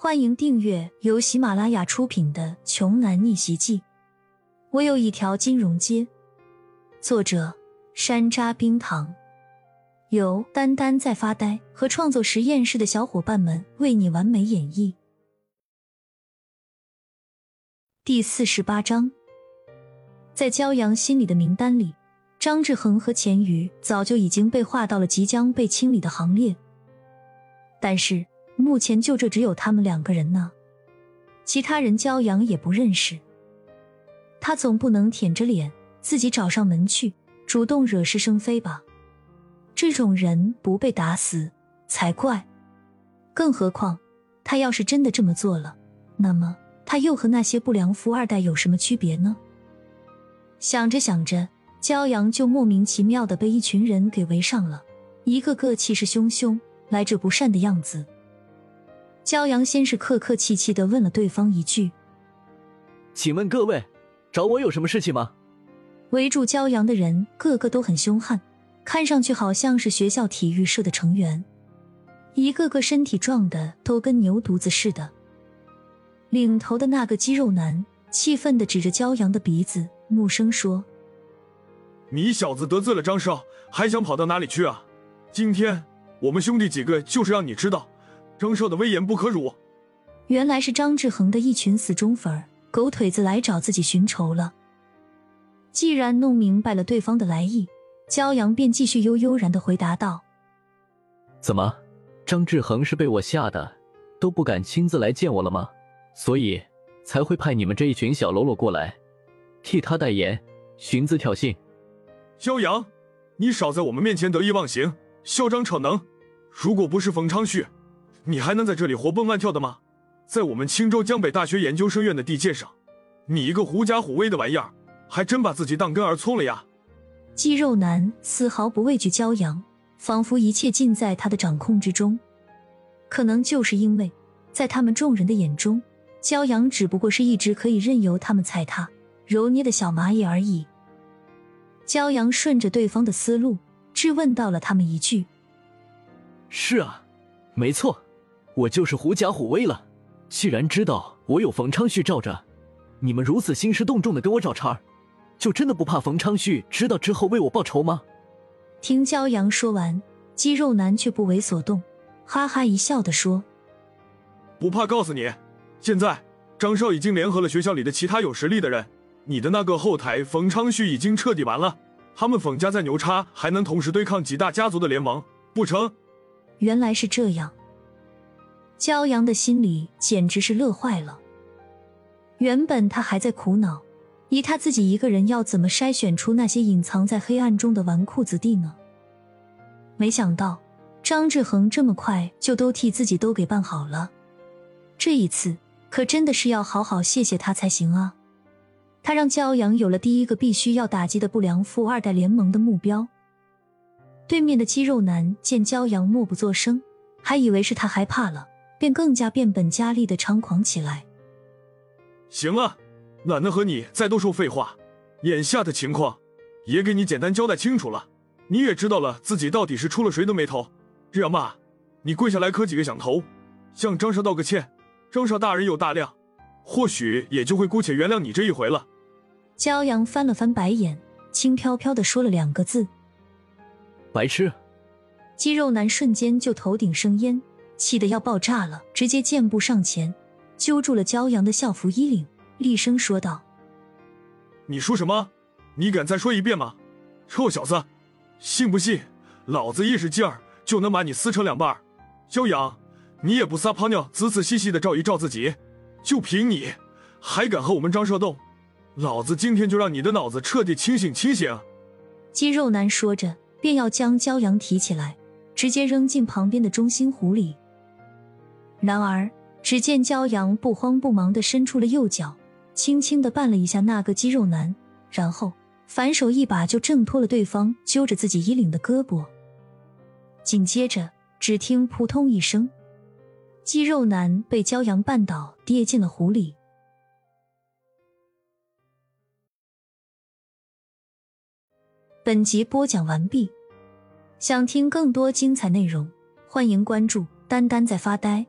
欢迎订阅由喜马拉雅出品的《穷男逆袭记》。我有一条金融街。作者：山楂冰糖，由丹丹在发呆和创作实验室的小伙伴们为你完美演绎。第四十八章，在骄阳心里的名单里，张志恒和钱瑜早就已经被划到了即将被清理的行列，但是。目前就这只有他们两个人呢，其他人骄阳也不认识。他总不能舔着脸自己找上门去，主动惹是生非吧？这种人不被打死才怪。更何况他要是真的这么做了，那么他又和那些不良富二代有什么区别呢？想着想着，骄阳就莫名其妙的被一群人给围上了，一个个气势汹汹、来者不善的样子。骄阳先是客客气气的问了对方一句：“请问各位，找我有什么事情吗？”围住骄阳的人个个都很凶悍，看上去好像是学校体育社的成员，一个个身体壮的都跟牛犊子似的。领头的那个肌肉男气愤的指着骄阳的鼻子，怒声说：“你小子得罪了张少，还想跑到哪里去啊？今天我们兄弟几个就是让你知道。”张少的威严不可辱。原来是张志恒的一群死忠粉儿、狗腿子来找自己寻仇了。既然弄明白了对方的来意，骄阳便继续悠悠然的回答道：“怎么，张志恒是被我吓的都不敢亲自来见我了吗？所以才会派你们这一群小喽啰过来替他代言，寻滋挑衅。骄阳，你少在我们面前得意忘形、嚣张逞能！如果不是冯昌旭……”你还能在这里活蹦乱跳的吗？在我们青州江北大学研究生院的地界上，你一个狐假虎威的玩意儿，还真把自己当根儿葱了呀！肌肉男丝毫不畏惧骄阳，仿佛一切尽在他的掌控之中。可能就是因为，在他们众人的眼中，骄阳只不过是一只可以任由他们踩踏、揉捏的小蚂蚁而已。骄阳顺着对方的思路，质问到了他们一句：“是啊，没错。”我就是狐假虎威了。既然知道我有冯昌旭罩着，你们如此兴师动众的给我找茬儿，就真的不怕冯昌旭知道之后为我报仇吗？听骄阳说完，肌肉男却不为所动，哈哈一笑的说：“不怕，告诉你，现在张少已经联合了学校里的其他有实力的人，你的那个后台冯昌旭已经彻底完了。他们冯家在牛叉，还能同时对抗几大家族的联盟，不成？”原来是这样。骄阳的心里简直是乐坏了。原本他还在苦恼，以他自己一个人要怎么筛选出那些隐藏在黑暗中的纨绔子弟呢？没想到张志恒这么快就都替自己都给办好了。这一次可真的是要好好谢谢他才行啊！他让骄阳有了第一个必须要打击的不良富二代联盟的目标。对面的肌肉男见骄阳默不作声，还以为是他害怕了。便更加变本加厉的猖狂起来。行了，懒得和你再多说废话。眼下的情况，也给你简单交代清楚了。你也知道了自己到底是出了谁的眉头。这样吧，你跪下来磕几个响头，向张少道个歉。张少大人有大量，或许也就会姑且原谅你这一回了。骄阳翻了翻白眼，轻飘飘的说了两个字：“白痴。”肌肉男瞬间就头顶生烟。气得要爆炸了，直接箭步上前，揪住了骄阳的校服衣领，厉声说道：“你说什么？你敢再说一遍吗？臭小子，信不信老子一使劲儿就能把你撕成两半？骄阳，你也不撒泡尿，仔仔细细的照一照自己，就凭你还敢和我们张社斗？老子今天就让你的脑子彻底清醒清醒！”肌肉男说着，便要将骄阳提起来，直接扔进旁边的中心湖里。然而，只见骄阳不慌不忙地伸出了右脚，轻轻地绊了一下那个肌肉男，然后反手一把就挣脱了对方揪着自己衣领的胳膊。紧接着，只听扑通一声，肌肉男被骄阳绊倒，跌进了湖里。本集播讲完毕，想听更多精彩内容，欢迎关注“丹丹在发呆”。